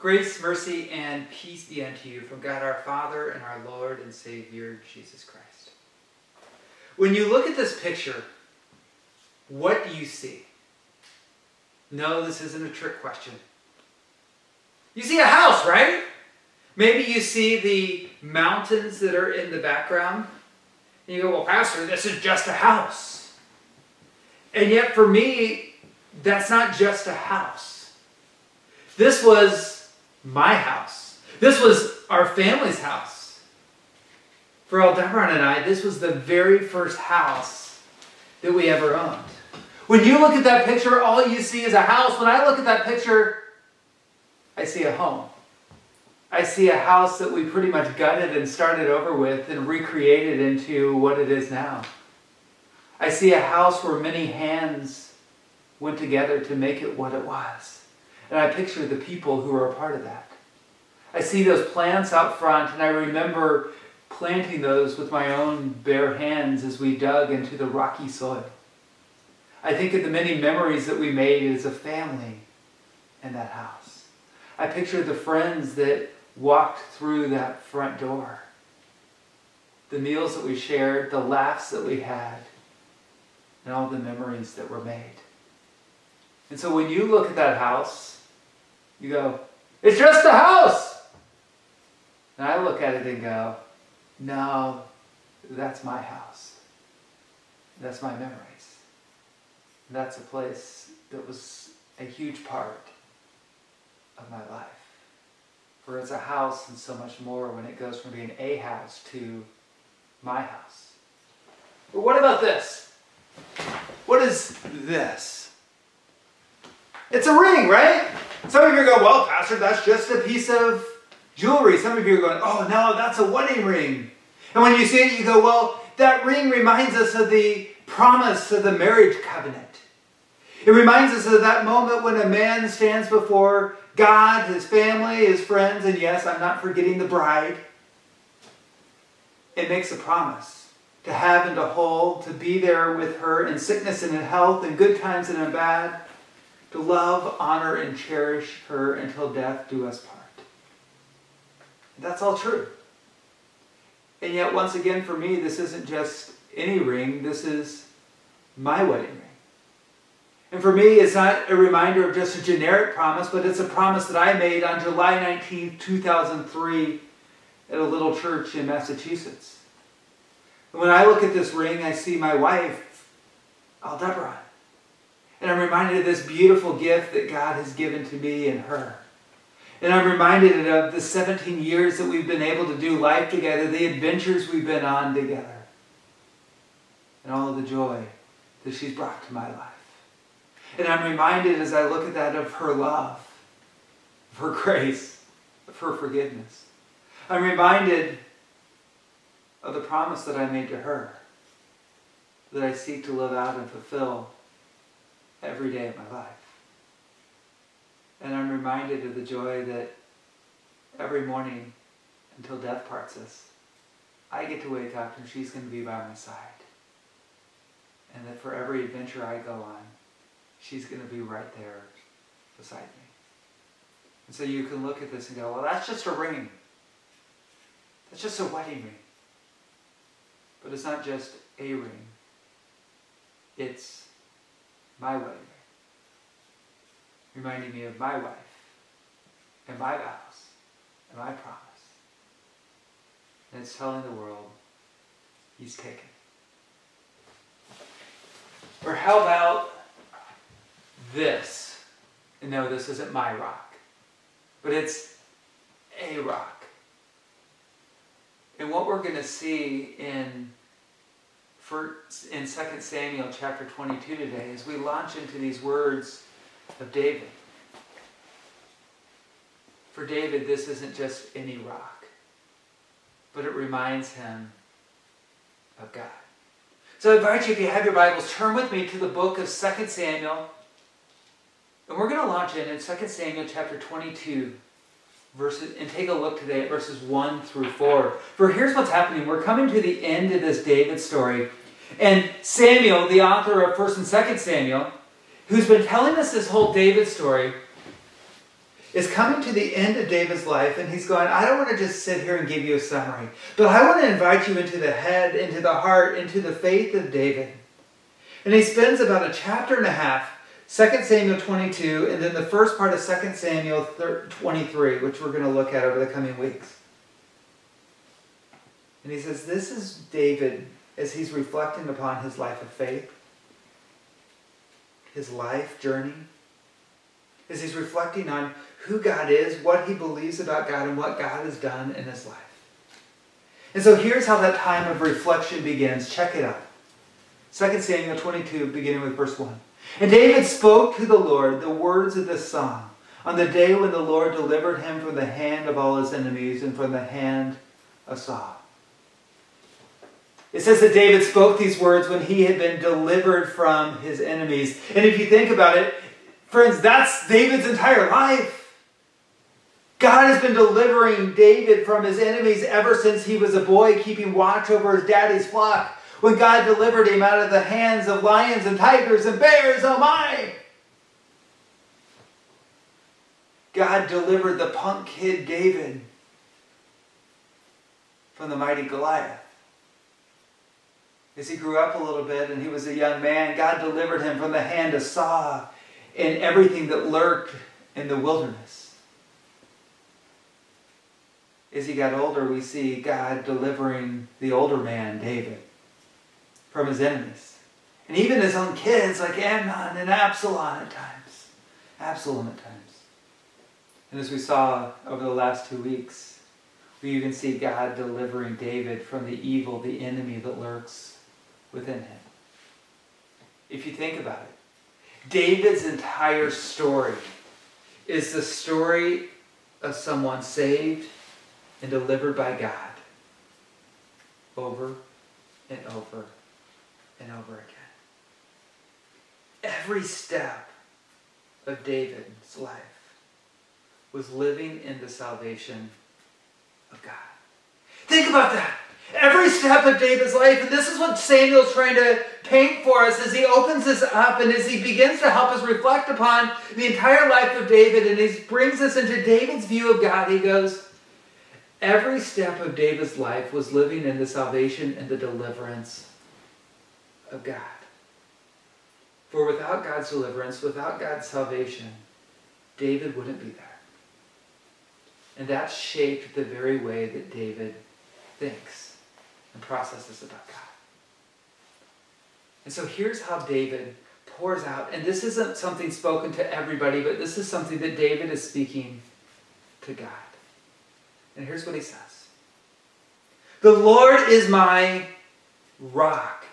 Grace, mercy, and peace be unto you from God our Father and our Lord and Savior Jesus Christ. When you look at this picture, what do you see? No, this isn't a trick question. You see a house, right? Maybe you see the mountains that are in the background. And you go, well, Pastor, this is just a house. And yet, for me, that's not just a house. This was my house. This was our family's house. For Aldebaran and I, this was the very first house that we ever owned. When you look at that picture, all you see is a house. When I look at that picture, I see a home. I see a house that we pretty much gutted and started over with and recreated into what it is now. I see a house where many hands went together to make it what it was. And I picture the people who are a part of that. I see those plants out front, and I remember planting those with my own bare hands as we dug into the rocky soil. I think of the many memories that we made as a family in that house. I picture the friends that walked through that front door, the meals that we shared, the laughs that we had, and all the memories that were made. And so when you look at that house, you go, it's just a house. And I look at it and go, no, that's my house. That's my memories. That's a place that was a huge part of my life. For it's a house and so much more when it goes from being a house to my house. But what about this? What is this? It's a ring, right? Some of you are going, well, Pastor, that's just a piece of jewelry. Some of you are going, oh, no, that's a wedding ring. And when you see it, you go, well, that ring reminds us of the promise of the marriage covenant. It reminds us of that moment when a man stands before God, his family, his friends, and yes, I'm not forgetting the bride. It makes a promise to have and to hold, to be there with her in sickness and in health, in good times and in bad to love, honor, and cherish her until death do us part. That's all true. And yet, once again, for me, this isn't just any ring, this is my wedding ring. And for me, it's not a reminder of just a generic promise, but it's a promise that I made on July 19, 2003, at a little church in Massachusetts. And when I look at this ring, I see my wife, Aldebaran. And I'm reminded of this beautiful gift that God has given to me and her. And I'm reminded of the 17 years that we've been able to do life together, the adventures we've been on together, and all of the joy that she's brought to my life. And I'm reminded as I look at that of her love, of her grace, of her forgiveness. I'm reminded of the promise that I made to her that I seek to live out and fulfill every day of my life. And I'm reminded of the joy that every morning until death parts us, I get to wake up and she's going to be by my side. And that for every adventure I go on, she's going to be right there beside me. And so you can look at this and go, well, that's just a ring. That's just a wedding ring. But it's not just a ring. It's my ring, reminding me of my wife and my vows and my promise. And it's telling the world, he's taken. Or how about this? And no, this isn't my rock, but it's a rock. And what we're going to see in for, in 2 Samuel chapter 22 today as we launch into these words of David. For David, this isn't just any rock, but it reminds him of God. So I invite you, if you have your Bibles, turn with me to the book of 2 Samuel. And we're going to launch in in 2 Samuel chapter 22 verses, and take a look today at verses 1 through 4. For here's what's happening. We're coming to the end of this David story. And Samuel, the author of 1st and 2nd Samuel, who's been telling us this whole David story, is coming to the end of David's life, and he's going, I don't want to just sit here and give you a summary, but I want to invite you into the head, into the heart, into the faith of David. And he spends about a chapter and a half, 2 Samuel 22, and then the first part of 2 Samuel 23, which we're going to look at over the coming weeks. And he says, This is David as he's reflecting upon his life of faith, his life journey, as he's reflecting on who God is, what he believes about God, and what God has done in his life. And so here's how that time of reflection begins. Check it out. 2 Samuel 22, beginning with verse 1. And David spoke to the Lord the words of this song on the day when the Lord delivered him from the hand of all his enemies and from the hand of Saul. It says that David spoke these words when he had been delivered from his enemies. And if you think about it, friends, that's David's entire life. God has been delivering David from his enemies ever since he was a boy, keeping watch over his daddy's flock. When God delivered him out of the hands of lions and tigers and bears, oh my! God delivered the punk kid David from the mighty Goliath as he grew up a little bit and he was a young man, God delivered him from the hand of Saul and everything that lurked in the wilderness. As he got older, we see God delivering the older man, David, from his enemies. And even his own kids, like Amnon and Absalom at times. Absalom at times. And as we saw over the last two weeks, we even see God delivering David from the evil, the enemy that lurks within him. If you think about it, David's entire story is the story of someone saved and delivered by God over and over and over again. Every step of David's life was living in the salvation of God. Think about that. Every step of David's life, and this is what Samuel's trying to paint for us as he opens this up and as he begins to help us reflect upon the entire life of David and he brings us into David's view of God. He goes, Every step of David's life was living in the salvation and the deliverance of God. For without God's deliverance, without God's salvation, David wouldn't be there. And that shaped the very way that David thinks and processes about God. And so here's how David pours out, and this isn't something spoken to everybody, but this is something that David is speaking to God. And here's what he says The Lord is my rock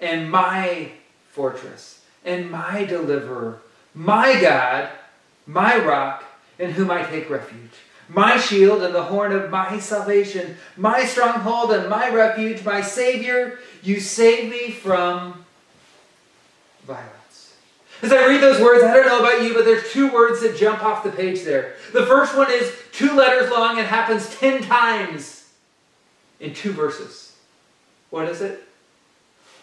and my fortress and my deliverer, my God, my rock, in whom I take refuge my shield and the horn of my salvation, my stronghold and my refuge, my Savior, you save me from violence. As I read those words, I don't know about you, but there's two words that jump off the page there. The first one is two letters long and happens ten times in two verses. What is it?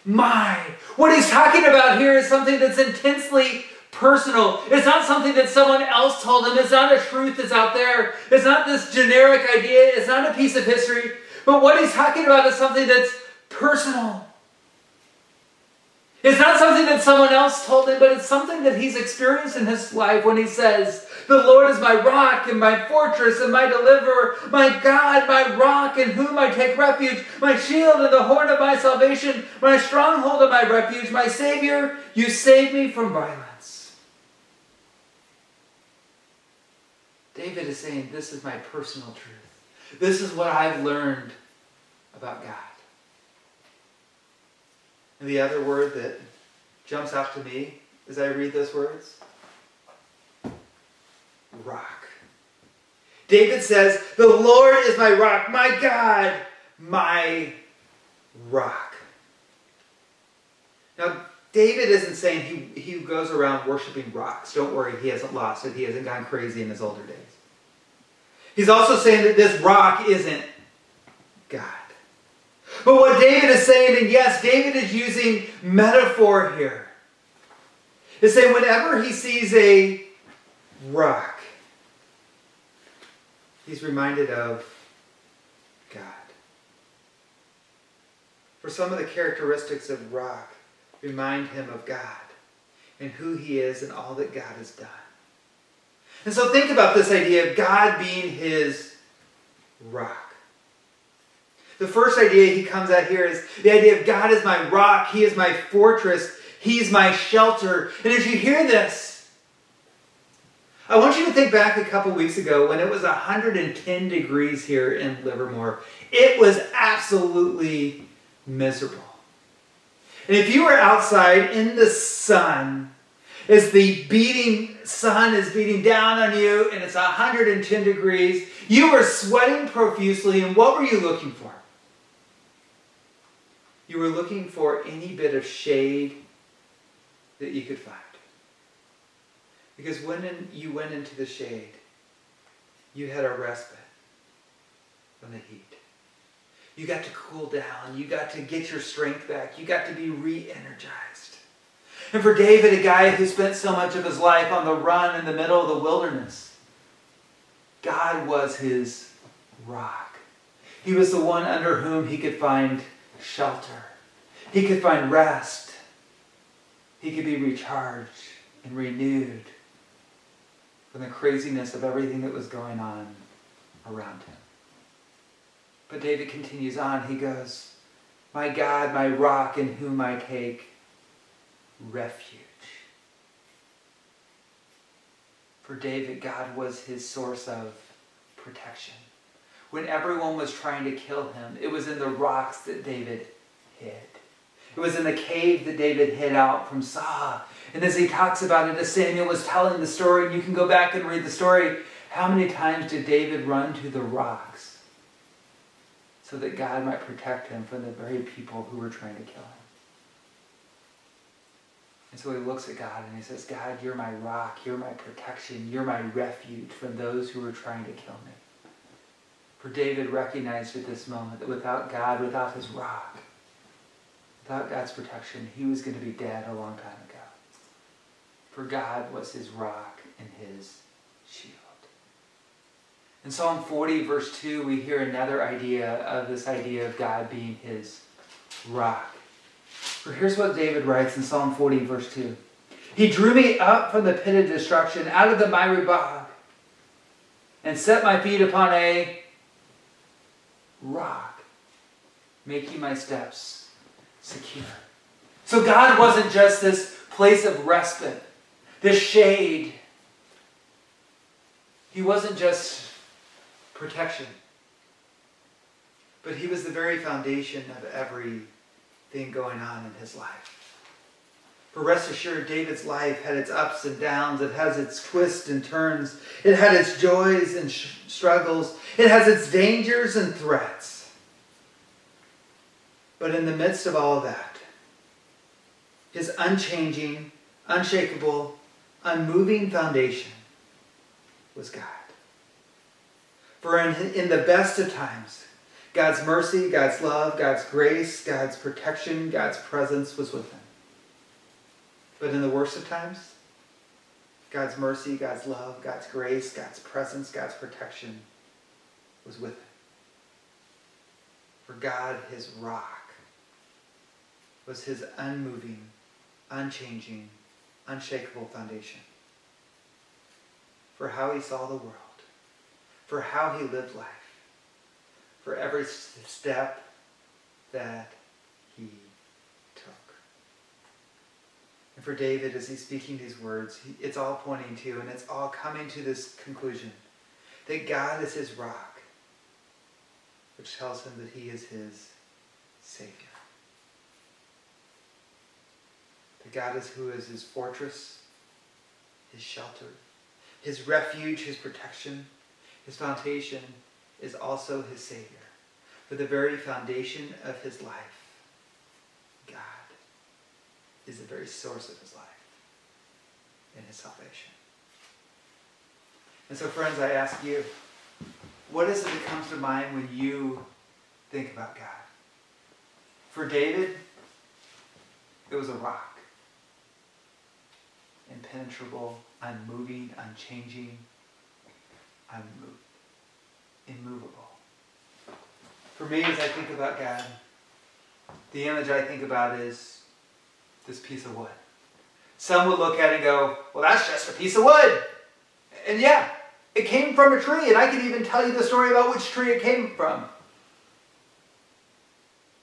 My. What he's talking about here is something that's intensely personal. It's not something that someone else told him. It's not a truth that's out there. It's not this generic idea. It's not a piece of history. But what he's talking about is something that's personal. It's not something that someone else told him, but it's something that he's experienced in his life when he says, The Lord is my rock and my fortress and my deliverer, my God, my rock in whom I take refuge, my shield and the horn of my salvation, my stronghold and my refuge, my Savior, you save me from violence. David is saying, This is my personal truth. This is what I've learned about God. And the other word that jumps out to me as I read those words rock. David says, The Lord is my rock, my God, my rock. Now, David isn't saying he, he goes around worshiping rocks. Don't worry, he hasn't lost it. He hasn't gone crazy in his older days. He's also saying that this rock isn't God. But what David is saying, and yes, David is using metaphor here, is saying whenever he sees a rock, he's reminded of God. For some of the characteristics of rock remind him of God and who he is and all that God has done. And so think about this idea of God being his rock. The first idea he comes at here is the idea of God is my rock, he is my fortress, he's my shelter. And as you hear this, I want you to think back a couple weeks ago when it was 110 degrees here in Livermore. It was absolutely miserable. And if you were outside in the sun, as the beating sun is beating down on you and it's 110 degrees, you were sweating profusely, and what were you looking for? You were looking for any bit of shade that you could find. Because when you went into the shade, you had a respite from the heat. You got to cool down. You got to get your strength back. You got to be re energized. And for David, a guy who spent so much of his life on the run in the middle of the wilderness, God was his rock. He was the one under whom he could find shelter. He could find rest. He could be recharged and renewed from the craziness of everything that was going on around him. But David continues on. He goes, My God, my rock in whom I take refuge. For David, God was his source of protection. When everyone was trying to kill him, it was in the rocks that David hid. It was in the cave that David hid out from Saul. And as he talks about it, as Samuel was telling the story, and you can go back and read the story, how many times did David run to the rocks so that God might protect him from the very people who were trying to kill him? And so he looks at God and he says, God, you're my rock, you're my protection, you're my refuge from those who are trying to kill me. For David recognized at this moment that without God, without his rock, without God's protection, he was going to be dead a long time ago. For God was his rock and his shield. In Psalm 40, verse 2, we hear another idea of this idea of God being his rock. For here's what David writes in Psalm 40, verse 2. He drew me up from the pit of destruction, out of the miry bog, and set my feet upon a rock, making my steps secure. So God wasn't just this place of respite, this shade. He wasn't just protection, but He was the very foundation of every thing going on in his life. For rest assured, David's life had its ups and downs. It has its twists and turns. It had its joys and struggles. It has its dangers and threats. But in the midst of all of that, his unchanging, unshakable, unmoving foundation was God. For in, in the best of times, God's mercy, God's love, God's grace, God's protection, God's presence was with him. But in the worst of times, God's mercy, God's love, God's grace, God's presence, God's protection was with him. For God, his rock, was his unmoving, unchanging, unshakable foundation. For how he saw the world, for how he lived life for every step that he took. And for David, as he's speaking these words, it's all pointing to and it's all coming to this conclusion that God is his rock, which tells him that he is his Savior. That God is who is his fortress, his shelter, his refuge, his protection, his foundation, is also his Savior. For the very foundation of his life, God is the very source of his life and his salvation. And so, friends, I ask you, what is it that comes to mind when you think about God? For David, it was a rock. Impenetrable, unmoving, unchanging, unmoved immovable. For me, as I think about God, the image I think about is this piece of wood. Some would look at it and go, well, that's just a piece of wood. And yeah, it came from a tree, and I could even tell you the story about which tree it came from.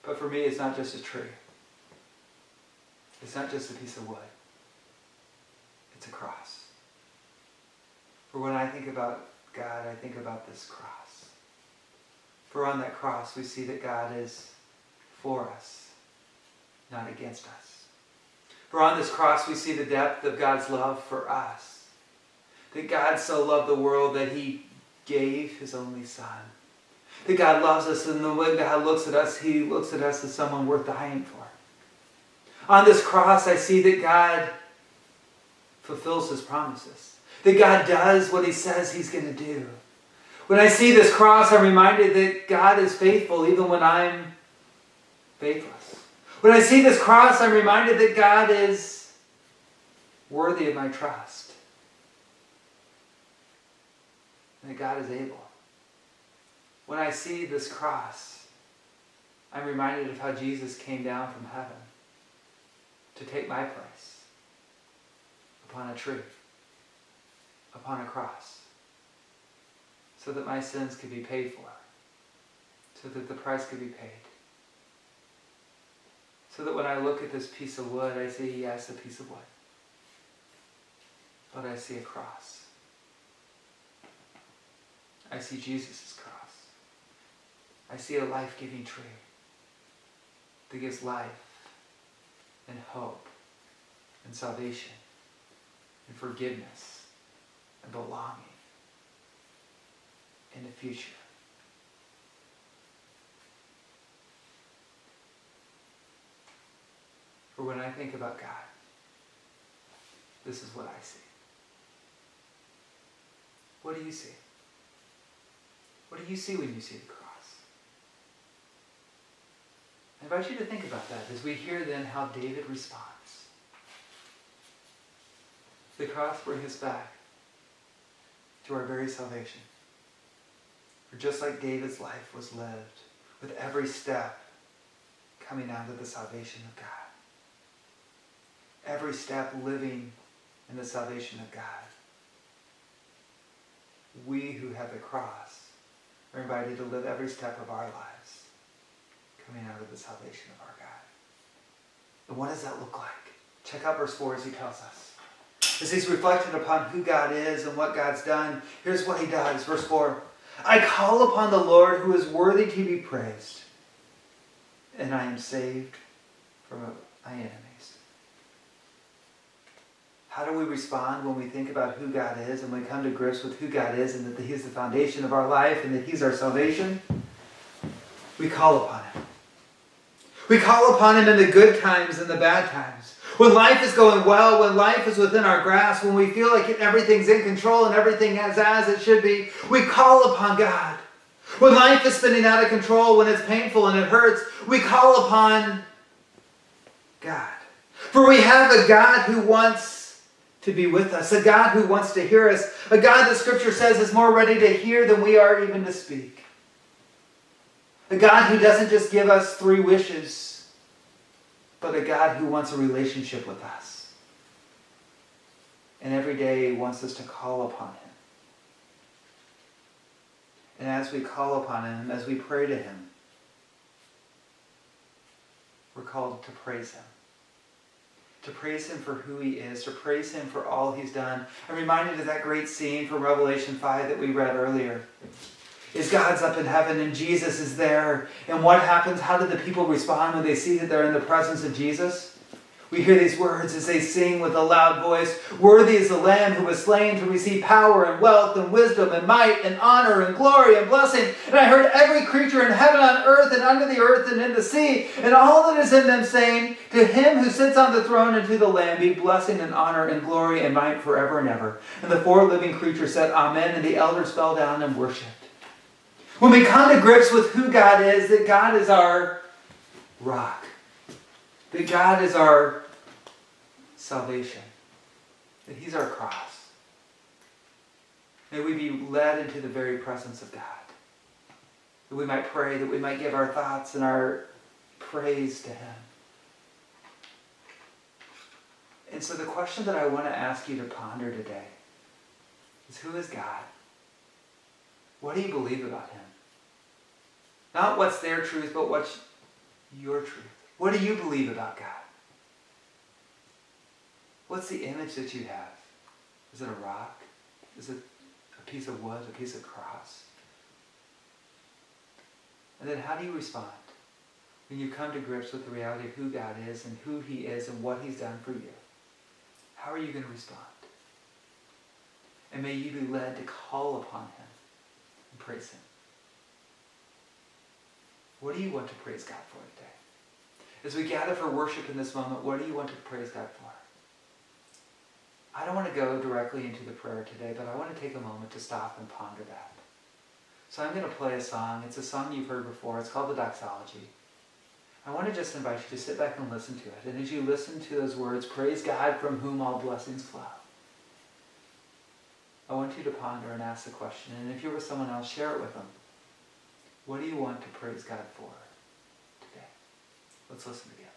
But for me, it's not just a tree. It's not just a piece of wood. It's a cross. For when I think about God, I think about this cross. For on that cross, we see that God is for us, not against us. For on this cross, we see the depth of God's love for us. That God so loved the world that he gave his only son. That God loves us, and when God looks at us, he looks at us as someone worth dying for. On this cross, I see that God fulfills his promises. That God does what he says he's going to do. When I see this cross, I'm reminded that God is faithful even when I'm faithless. When I see this cross, I'm reminded that God is worthy of my trust. And that God is able. When I see this cross, I'm reminded of how Jesus came down from heaven to take my place upon a tree, upon a cross, so that my sins could be paid for, so that the price could be paid. So that when I look at this piece of wood, I see, yes, a piece of wood. But I see a cross. I see Jesus' cross. I see a life-giving tree that gives life and hope and salvation and forgiveness and belonging in the future. For when I think about God, this is what I see. What do you see? What do you see when you see the cross? I invite you to think about that as we hear then how David responds. The cross brings us back to our very salvation. For just like David's life was lived, with every step coming out of the salvation of God. Every step living in the salvation of God. We who have the cross are invited to live every step of our lives coming out of the salvation of our God. And what does that look like? Check out verse 4 as he tells us. As he's reflecting upon who God is and what God's done, here's what he does. Verse 4 I call upon the Lord who is worthy to be praised, and I am saved from my enemies. How do we respond when we think about who God is and we come to grips with who God is and that He's the foundation of our life and that He's our salvation? We call upon Him. We call upon Him in the good times and the bad times. When life is going well, when life is within our grasp, when we feel like everything's in control and everything is as it should be, we call upon God. When life is spinning out of control, when it's painful and it hurts, we call upon God. For we have a God who wants to be with us, a God who wants to hear us, a God that Scripture says is more ready to hear than we are even to speak. A God who doesn't just give us three wishes, but a God who wants a relationship with us. And every day wants us to call upon Him. And as we call upon Him, as we pray to Him, we're called to praise Him. To praise Him for who He is, to praise Him for all He's done. I'm reminded of that great scene from Revelation 5 that we read earlier is God's up in heaven and Jesus is there. And what happens? How do the people respond when they see that they're in the presence of Jesus? We hear these words as they sing with a loud voice Worthy is the Lamb who was slain to receive power and wealth and wisdom and might and honor and glory and blessing. And I heard every creature in heaven, on earth, and under the earth, and in the sea, and all that is in them saying, To him who sits on the throne and to the Lamb be blessing and honor and glory and might forever and ever. And the four living creatures said, Amen. And the elders fell down and worshipped. When we come to grips with who God is, that God is our rock, that God is our salvation, that He's our cross. May we be led into the very presence of God. That we might pray, that we might give our thoughts and our praise to Him. And so the question that I want to ask you to ponder today is who is God? What do you believe about Him? Not what's their truth, but what's your truth. What do you believe about God? What's the image that you have? Is it a rock? Is it a piece of wood, a piece of cross? And then how do you respond when you come to grips with the reality of who God is and who He is and what He's done for you? How are you going to respond? And may you be led to call upon Him and praise Him. What do you want to praise God for today? As we gather for worship in this moment, what do you want to praise God for? I don't want to go directly into the prayer today, but I want to take a moment to stop and ponder that. So I'm going to play a song. It's a song you've heard before. It's called the Doxology. I want to just invite you to sit back and listen to it. And as you listen to those words, praise God from whom all blessings flow. I want you to ponder and ask the question. And if you're with someone else, share it with them. What do you want to praise God for today? Let's listen together.